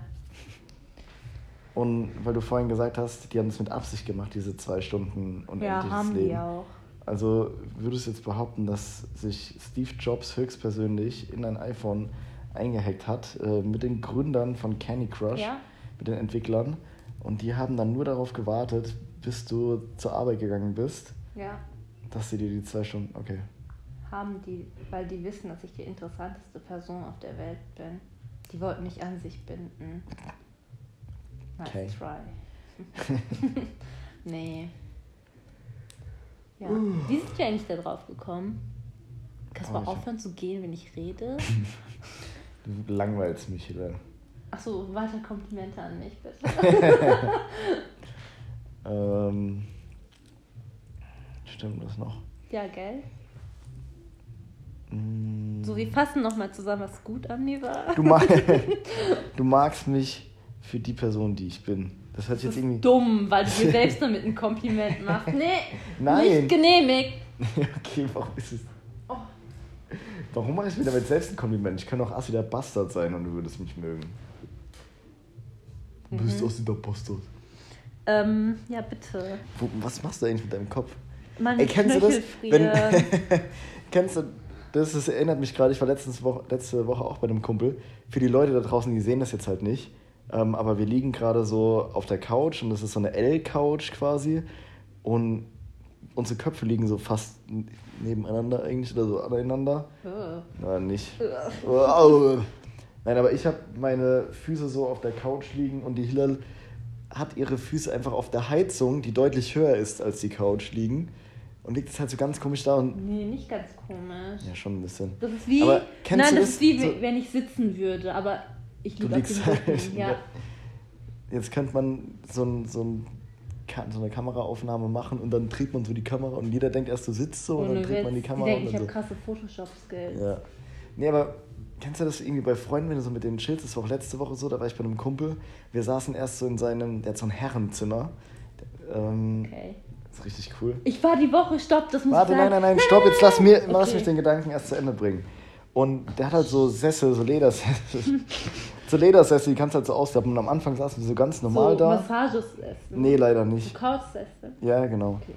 Und weil du vorhin gesagt hast, die haben es mit Absicht gemacht, diese zwei Stunden unendliches Ja, haben Leben. die auch. Also würdest du jetzt behaupten, dass sich Steve Jobs höchstpersönlich in ein iPhone eingehackt hat äh, mit den Gründern von Candy Crush, Ja. mit den Entwicklern. Und die haben dann nur darauf gewartet, bis du zur Arbeit gegangen bist, Ja, dass sie dir die zwei Stunden. Okay. haben die, weil die wissen, dass ich die interessanteste Person auf der Welt bin. Die wollten mich an sich binden. Nice Okay. try. <laughs> nee. Ja. Wie sind wir eigentlich da drauf gekommen? Kannst du Oh, mal aufhören zu gehen, wenn ich rede? <laughs> Du langweilst mich, Helene. Achso, weiter Komplimente an mich, bitte. <laughs> Ähm, stimmt das noch? ja, gell? Mm. So, wir fassen nochmal zusammen, was gut an mir war. Du, mag, du magst mich für die Person, die ich bin. Das sich Das jetzt ist irgendwie. dumm, weil du dir selbst damit ein Kompliment machst. <laughs> Nee, Nein. nicht genehmigt. <laughs> okay, warum ist es. Oh. Warum mache ich mir damit selbst ein Kompliment? Ich kann doch Assi der Bastard sein und du würdest mich mögen. Du bist Mhm. Assi der Bastard. Ähm, ja, bitte. Wo, was machst du eigentlich mit deinem Kopf? Meine Ey, kennst du das? Knöchel frieren. <laughs> kennst du, das ist, erinnert mich gerade, ich war letztens Woche, letzte Woche auch bei einem Kumpel. Für die Leute da draußen, die sehen das jetzt halt nicht. Ähm, aber wir liegen gerade so auf der Couch und das ist so eine L-Couch quasi. Und unsere Köpfe liegen so fast nebeneinander eigentlich oder so aneinander. Oh. Nein, nicht. Au. Nein, aber ich habe meine Füße so auf der Couch liegen und die Hilal hat ihre Füße einfach auf der Heizung, die deutlich höher ist als die Couch, liegen. Und liegt jetzt halt so ganz komisch da und. Nee, nicht ganz komisch. Ja, schon ein bisschen. Das ist wie. Aber kennst nein, du das, das? ist wie, So- wenn ich sitzen würde, aber ich Du liege auf dem halt. Ja. Jetzt könnte man so, ein, so, ein, so eine Kameraaufnahme machen und dann dreht man so die Kamera und jeder denkt erst, du sitzt so und Ohne dann dreht man die. Kamera die denken, und ich habe so. krasse Photoshop-Skills. Ja. Nee, aber kennst du das irgendwie bei Freunden, wenn du so mit denen chillst? Das war auch letzte Woche so, da war ich bei einem Kumpel. Wir saßen erst so in seinem, der hat so ein Herrenzimmer. Ähm, Okay. Das ist richtig cool. Ich war die Woche, stopp, das muss Warte, ich nein, sagen. nein, nein, stopp, jetzt lass, mir, lass Okay. mich den Gedanken erst zu Ende bringen. Und der hat halt so Sessel, so Ledersessel. <laughs> so Ledersessel, die kannst du halt so ausklappen. Und am Anfang saßen wir so ganz normal so, da. Massages essen. Nee, leider So nicht. Couchsessen. Ja, genau. Okay.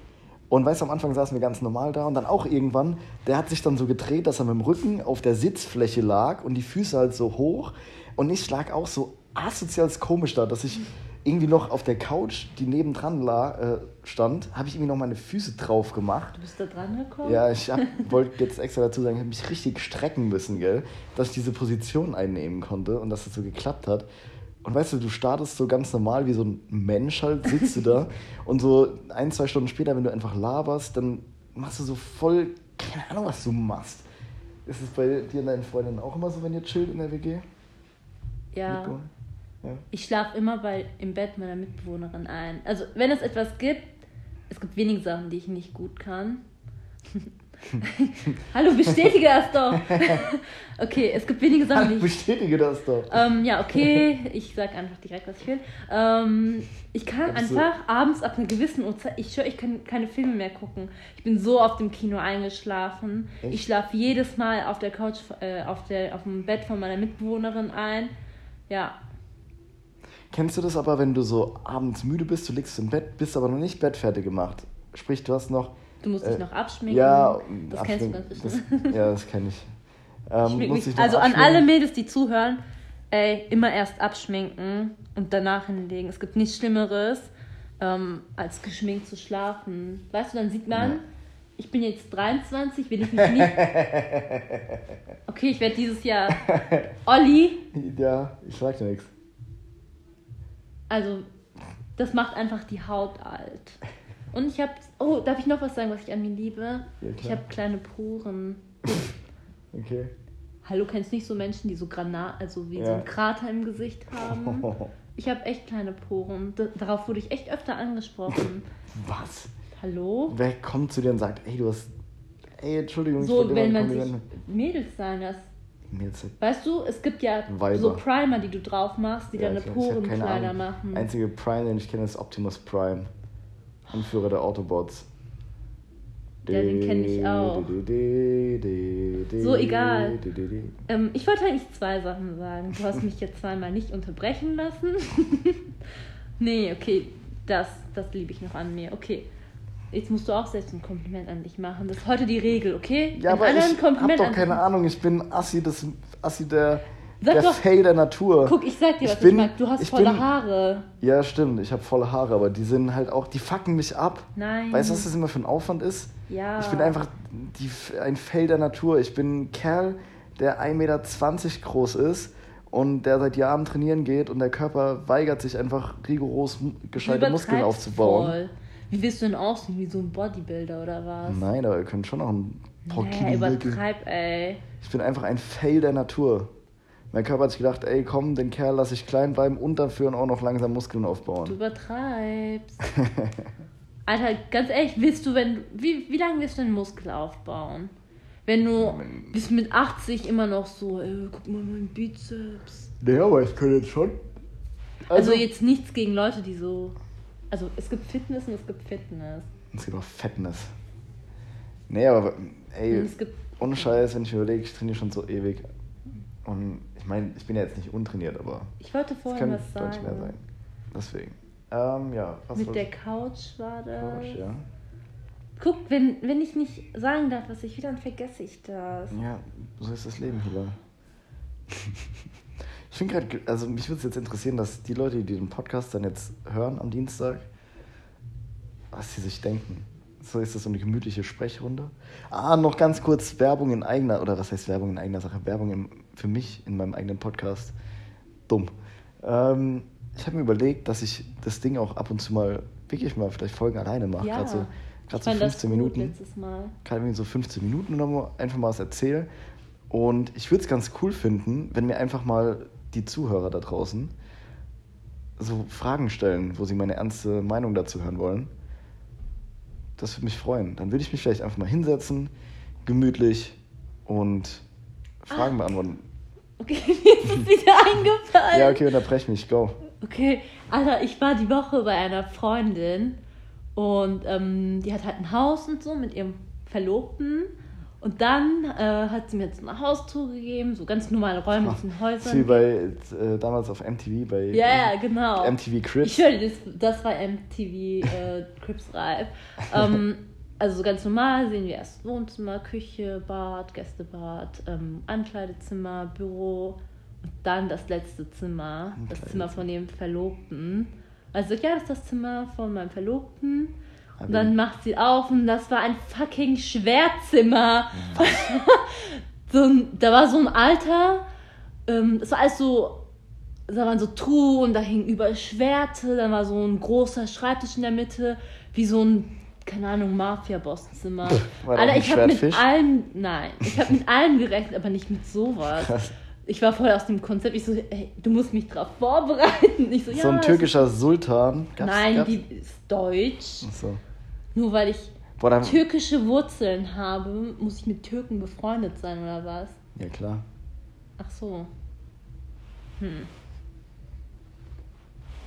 Und weißt du, am Anfang saßen wir ganz normal da und dann auch irgendwann, der hat sich dann so gedreht, dass er mit dem Rücken auf der Sitzfläche lag und die Füße halt so hoch. Und ich lag auch so asozial komisch da, dass ich irgendwie noch auf der Couch, die nebendran lag, äh, stand, habe ich irgendwie noch meine Füße drauf gemacht. Du bist da dran gekommen? Ja, ich wollte jetzt extra dazu sagen, ich habe mich richtig strecken müssen, gell, dass ich diese Position einnehmen konnte und dass das so geklappt hat. Und weißt du, du startest so ganz normal wie so ein Mensch halt, sitzt du da <laughs> und so ein, zwei Stunden später, wenn du einfach laberst, dann machst du so voll, keine Ahnung, was du machst. Ist es bei dir und deinen Freundinnen auch immer so, wenn ihr chillt in der WG? Ja. Mitbewohner? Ja. Ich schlafe immer bei, im Bett meiner Mitbewohnerin ein. Also, wenn es etwas gibt, es gibt wenige Sachen, die ich nicht gut kann. <laughs> Hallo, bestätige das doch. <laughs> okay, es gibt wenige Sachen, die ich. Bestätige das doch. Ähm, ja, okay, ich sag einfach direkt, was ich will. Ähm, ich kann du- einfach abends ab einer gewissen Uhrzeit, ich schwöre, ich kann keine Filme mehr gucken. Ich bin so auf dem Kino eingeschlafen. Echt? Ich schlafe jedes Mal auf der Couch, äh, auf, der, auf dem Bett von meiner Mitbewohnerin ein. Ja, Kennst du das aber, wenn du so abends müde bist, du liegst im Bett, bist aber noch nicht bettfertig gemacht? Sprich, du hast noch. du musst Äh, dich noch abschminken. Ja, das kennst du abschminken. ganz bestimmt. Das, ja, das kenne ich. Ähm, mich- ich noch also an abschminken? alle Mädels, die zuhören, ey, immer erst abschminken und danach hinlegen. Es gibt nichts Schlimmeres, ähm, als geschminkt zu schlafen. Weißt du, dann sieht man, Ja. ich bin jetzt 23, will ich mich nicht. <laughs> Okay, ich werde dieses Jahr Olli, Ja, ich sag dir nichts. Also das macht einfach die Haut alt. Und ich habe, oh, darf ich noch was sagen, was ich an mir liebe? Ja, ich habe kleine Poren. Okay. Hallo, kennst du nicht so Menschen, die so Granat, also wie so Ja. ein Krater im Gesicht haben? <laughs> Ich habe echt kleine Poren. D darauf wurde ich echt öfter angesprochen. Was? Hallo? Wer kommt zu dir und sagt, ey, du hast. Ey, Entschuldigung, ich So, wollte wenn man sich. Mädels sagen lässt. Weißt du, es gibt ja Weiber. so Primer, die du drauf machst, die Ja, deine Poren kleiner machen. Einzige Prime, den ich kenne, ist Optimus Prime. Anführer der Autobots. Ja, den kenn ich auch. So, egal. Ähm, ich wollte eigentlich zwei Sachen sagen. Du hast mich jetzt zweimal nicht unterbrechen lassen. <laughs> nee, okay, das, das liebe ich noch an mir. Okay. Jetzt musst du auch selbst ein Kompliment an dich machen. Das ist heute die Regel, okay? Ja, Wenn aber ich hab doch keine Ahnung. Ich bin Assi, das, Assi der, Sag der doch- Fail der Natur. Guck, ich sag dir, Ich was ich, bin- mag. Du hast ich volle bin- Haare. Ja, stimmt. Ich habe volle Haare, aber die sind halt auch, die fucken mich ab. Nein. Weißt du, was das immer für ein Aufwand ist? Ja. Ich bin einfach die, ein Fail der Natur. Ich bin ein Kerl, der 1,20 Meter groß ist und der seit Jahren trainieren geht und der Körper weigert sich einfach rigoros gescheite Muskeln aufzubauen. voll. Wie willst du denn aussehen? Wie so ein Bodybuilder oder was? Nein, aber wir können schon noch ein paar Nee, Kilo übertreib, ey. Ich bin einfach ein Fail der Natur. Mein Körper hat sich gedacht, ey, komm, den Kerl lasse ich klein bleiben und dafür auch noch langsam Muskeln Du aufbauen. übertreibst. <laughs> Alter, ganz ehrlich, willst du, wenn wie, wie lange wirst du einen Muskel aufbauen? Wenn du bis mit 80 immer noch so, ey, guck mal meinen Bizeps. Naja, aber ich kann jetzt schon. Also, jetzt nichts gegen Leute, die so. Also es gibt Fitness und es gibt Fitness. Es gibt auch Fettness. Nee, aber ey, es gibt. ohne Scheiß, wenn ich überlege, ich trainiere schon so ewig. Und ich meine, ich bin ja jetzt nicht untrainiert, aber Ich wollte vorhin kann was deutlich sagen. mehr sein. Deswegen. Ähm, ja, was Mit der ich- Couch war das. Couch, ja. Guck, wenn, wenn ich nicht sagen darf, was ich will, dann vergesse ich das. Ja, so ist das Leben, Hila. <laughs> Ich finde gerade, also mich würde es jetzt interessieren, dass die Leute, die den Podcast dann jetzt hören am Dienstag, was sie sich denken. So ist das so eine gemütliche Sprechrunde. Ah, noch ganz kurz Werbung in eigener, oder was heißt Werbung in eigener Sache? Werbung im, für mich in meinem eigenen Podcast. Dumm. Ähm, ich habe mir überlegt, dass ich das Ding auch ab und zu mal, wirklich mal vielleicht Folgen alleine mache. Ja. Gerade so, Ich gerade so fand das 15 gut Minuten kann irgendwie so 15 Minuten oder mal einfach mal was erzählen. Und ich würde es ganz cool finden, wenn mir einfach mal die Zuhörer da draußen so Fragen stellen, wo sie meine ernste Meinung dazu hören wollen. Das würde mich freuen. Dann würde ich mich vielleicht einfach mal hinsetzen, gemütlich und Fragen beantworten. Okay, <laughs> mir ist es wieder <laughs> eingefallen. Ja, okay, unterbrech mich, go. Okay, Alter, ich war die Woche bei einer Freundin und ähm, die hat halt ein Haus und so mit ihrem Verlobten. Und dann äh, hat sie mir jetzt eine Haustour gegeben, so ganz normale Räume <laughs> aus den Häusern. wie bei äh, damals auf MTV, bei ja, ja, genau. MTV Ich Crips. höre, das, das war MTV äh, Crips Reif. Ähm, <laughs> also so ganz normal sehen wir erst Wohnzimmer, Küche, Bad, Gästebad, ähm, Ankleidezimmer, Büro und dann das letzte Zimmer, das Zimmer von dem Verlobten. Also ja, das ist das Zimmer von meinem Verlobten. Und dann macht sie auf und das war ein fucking Schwertzimmer. <laughs> so ein, da war so ein alter, ähm, das war alles so, da waren so Truhen, da hingen überall Schwerte, dann war so ein großer Schreibtisch in der Mitte, wie so ein, keine Ahnung, Mafia-Bosszimmer. Auch Alter, ich habe mit allem, nein, ich habe mit allem gerechnet, aber nicht mit sowas. Krass. ich war voll aus dem Konzept. Ich so, ey, du musst mich drauf vorbereiten. Ich so, ja. so ein türkischer Sultan. Gab's- nein, gab's? die ist deutsch. Ach so. Nur weil ich Boah, türkische Wurzeln habe, muss ich mit Türken befreundet sein oder was? ja klar. Ach so. Hm.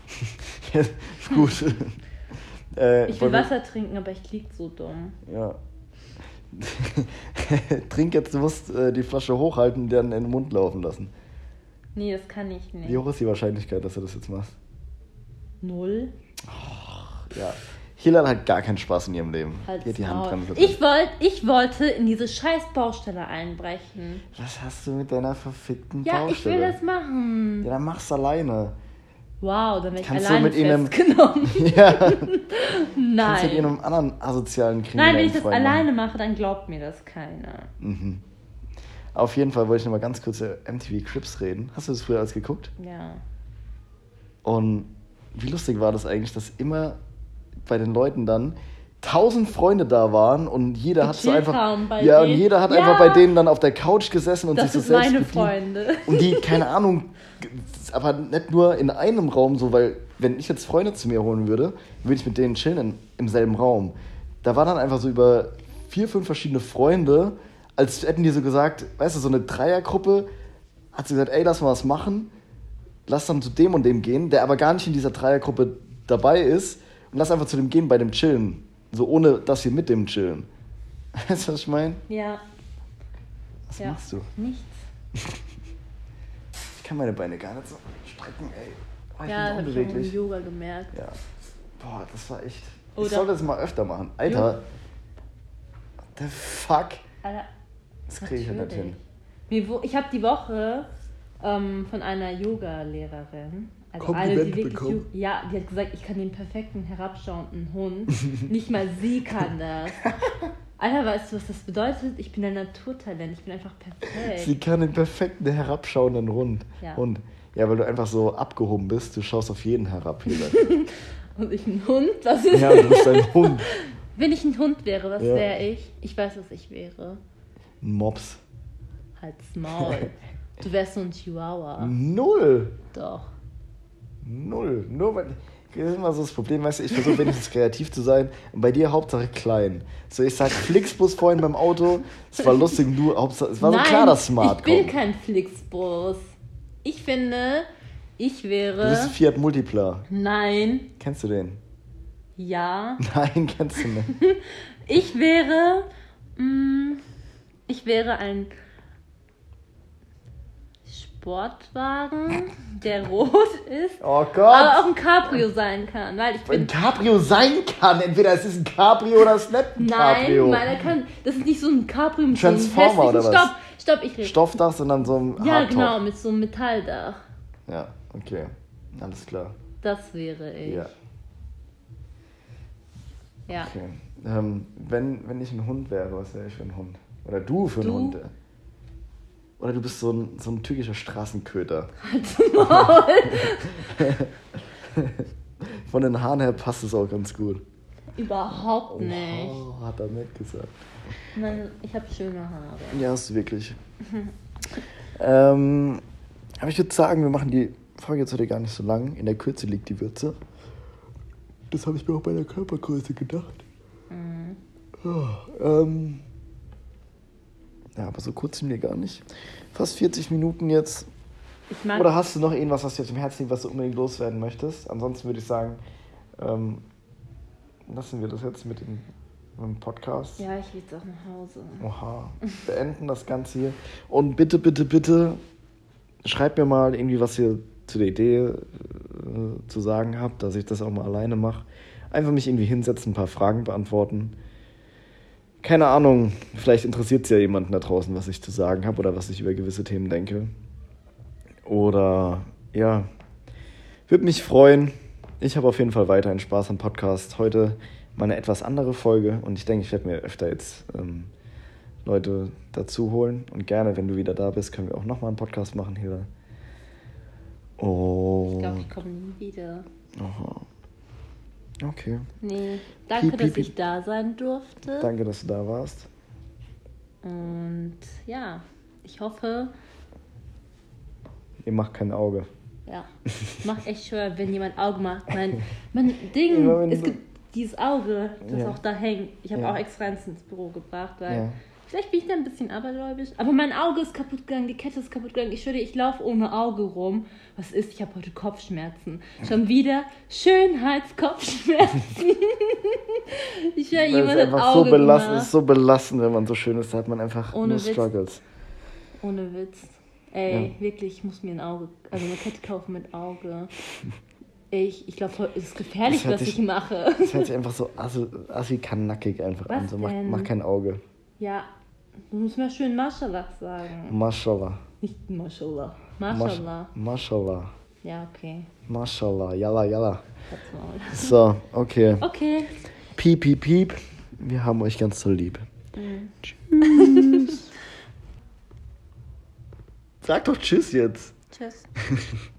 <laughs> Ja, ist gut. <laughs> äh, Ich will wir- Wasser trinken, aber ich lieg so dumm. Ja. <laughs> Trink jetzt, du musst äh, die Flasche hochhalten und dann in den Mund laufen lassen. Nee, das kann ich nicht. Wie hoch ist die Wahrscheinlichkeit, dass du das jetzt machst? Null. Ja. Hilal hat gar keinen Spaß in ihrem Leben. Halt Die hat die. Handbremse. drin. Ich, wollt, ich wollte in diese scheiß Baustelle einbrechen. Was hast du mit deiner verfickten Ja, ich will Baustelle? das machen. Ja, dann mach's alleine. Wow, dann werde ich Kannst du alleine mit ihnen- festgenommen. <laughs> ja. <laughs> Kannst du mit Nein. einem anderen asozialen Nein, Kriminellen wenn ich das Freund alleine mache, dann glaubt mir das keiner. Mhm. Auf jeden Fall wollte ich noch mal ganz kurz über MTV Crips reden. Hast du das früher alles geguckt? Ja. Und wie lustig war das eigentlich, dass immer bei den Leuten dann tausend Freunde da waren und jeder hat so einfach ja und denen. jeder hat Ja. einfach bei denen dann auf der Couch gesessen und Das sich so selbst meine bedient. Freunde. <laughs> und die keine Ahnung aber nicht nur in einem Raum so weil wenn ich jetzt Freunde zu mir holen würde würde ich mit denen chillen in, im selben Raum da war dann einfach so über vier fünf verschiedene Freunde als hätten die so gesagt weißt du so eine Dreiergruppe hat sie gesagt ey lass mal was machen lass dann zu dem und dem gehen, der aber gar nicht in dieser Dreiergruppe dabei ist und lass einfach zu dem gehen bei dem Chillen. So ohne, dass wir mit dem chillen. <laughs> Weißt du, was ich meine? Ja. Was ja. machst du? Nichts. <laughs> Ich kann meine Beine gar nicht so strecken, ey. Oh, ich Ja, bin ich im unbeweglich. Yoga gemerkt. Ja. Boah, das war echt. Oder- ich sollte das mal öfter machen. Alter. What the fuck? Alter, Das kriege ich ja nicht natürlich. hin. Ich habe die Woche ähm, von einer Yoga-Lehrerin, also Kompliment eine, die wirklich, bekommen? Ju- ja, die hat gesagt, ich kann den perfekten herabschauenden Hund. <laughs> Nicht mal sie kann das. Alter, weißt du, was das bedeutet? Ich bin ein Naturtalent. Ich bin einfach perfekt. Sie kann den perfekten herabschauenden Hund. Ja. Hund. Ja, weil du einfach so abgehoben bist, du schaust auf jeden herab. <laughs> Und ich ein Hund? Was ist ja, du bist ein Hund. Wenn ich ein Hund wäre, was Ja. wäre ich? Ich weiß, was ich wäre. Ein Mops. Halt's Maul. <laughs> Du wärst so ein Chihuahua. Null. Doch. Null. Nur weil. Das ist immer so das Problem, weißt du, ich versuche wenigstens <laughs> kreativ zu sein und bei dir Hauptsache klein. So, ich sag Flixbus vorhin beim Auto, es war lustig, du, Hauptsache, es war Nein, so klar, dass Smart ich bin kommt. kein Flixbus. Ich finde, ich Du wäre... bist Fiat Multipla. Nein, Kennst du den? ja. <laughs> Nein, kennst du nicht. <laughs> Ich wäre... Mh, ich wäre ein Sportwagen, der rot ist, Oh aber auch ein Cabrio sein kann, weil ich Ein bin... Cabrio sein kann. Entweder es ist ein Cabrio oder es ist nicht ein Cabrio. Nein, weil er kann... Das ist nicht so ein Cabrio mit Transformer so einem oder was? Stopp, stopp, ich rede. Stoffdach, sondern so ein Ja, Hardtop. genau, mit so einem Metalldach. Ja, okay. Alles klar. Das wäre ich. Ja, Ja. okay. Ähm, wenn, wenn ich ein Hund wäre, was wäre ich für ein Hund? Oder du für einen Du? Hund? Oder du bist so ein, so ein türkischer Straßenköter. <laughs> Von den Haaren her passt es auch ganz gut. Überhaupt nicht. Oh, hat er nett gesagt. Nein, ich habe schöne Haare. Ja, hast du wirklich. ähm, aber ich würde sagen, wir machen die Folge jetzt heute gar nicht so lang. In der Kürze liegt die Würze. Das habe ich mir auch bei der Körpergröße gedacht. Mhm. Oh, ähm, ja, aber so kurz sind wir gar nicht. Fast 40 Minuten jetzt. Ich mag. Oder hast du noch irgendwas, was dir zum Herzen liegt, was du unbedingt loswerden möchtest? Ansonsten würde ich sagen, ähm, lassen wir das jetzt mit dem, mit dem Podcast. ja, ich will jetzt auch nach Hause. Oha. Beenden das Ganze hier. Und bitte, bitte, bitte schreibt mir mal irgendwie, was ihr zu der Idee äh, zu sagen habt, dass ich das auch mal alleine mache. Einfach mich irgendwie hinsetzen, ein paar Fragen beantworten. Keine Ahnung, vielleicht interessiert es ja jemanden da draußen, was ich zu sagen habe oder was ich über gewisse Themen denke. Oder ja, würde mich freuen. Ich habe auf jeden Fall weiterhin Spaß am Podcast. Heute mal eine etwas andere Folge und ich denke, ich werde mir öfter jetzt ähm, Leute dazu holen. Und gerne, wenn du wieder da bist, können wir auch nochmal einen Podcast machen hier. Oh. Ich glaube, ich komme nie wieder. Aha. Okay. Nee. Danke, Piep, piep, dass piep. ich da sein durfte. Danke, dass du da warst. Und ja, ich hoffe, Ihr macht kein Auge. Ja. Macht echt schwer, wenn jemand Auge macht. Mein, <laughs> mein Ding, es gibt dieses Auge, das Ja. auch da hängt. Ich habe Ja. auch extra eins ins Büro gebracht, weil Ja. Vielleicht bin ich da ein bisschen abergläubisch. Aber mein Auge ist kaputt gegangen, die Kette ist kaputt gegangen. Ich schwöre, ich laufe ohne Auge rum. Was ist? Ich habe heute Kopfschmerzen. Schon wieder Schönheitskopfschmerzen. <laughs> ich schwöre, jemand hat einfach so Auge belastend, es gemacht. ist so belastend, wenn man so schön ist, da hat man einfach Ohne nur Witz. Struggles. Ohne Witz. Ey, wirklich, ich muss mir ein Auge, also eine Kette kaufen mit Auge. Ich, ich glaube, es ist gefährlich, was sich- ich mache. Das hört sich einfach so assi, assi kanackig einfach an. Was So, mach, mach kein Auge. Ja, du musst mir schön Mashallah sagen. Mashallah. Nicht Mashallah. Mashallah. Mashallah. Ja, okay. Mashallah. Yalla, yalla. So, okay. Okay. Piep, piep, piep. Wir haben euch ganz so lieb. Mhm. Tschüss. <laughs> Sag doch Tschüss jetzt. Tschüss. <laughs>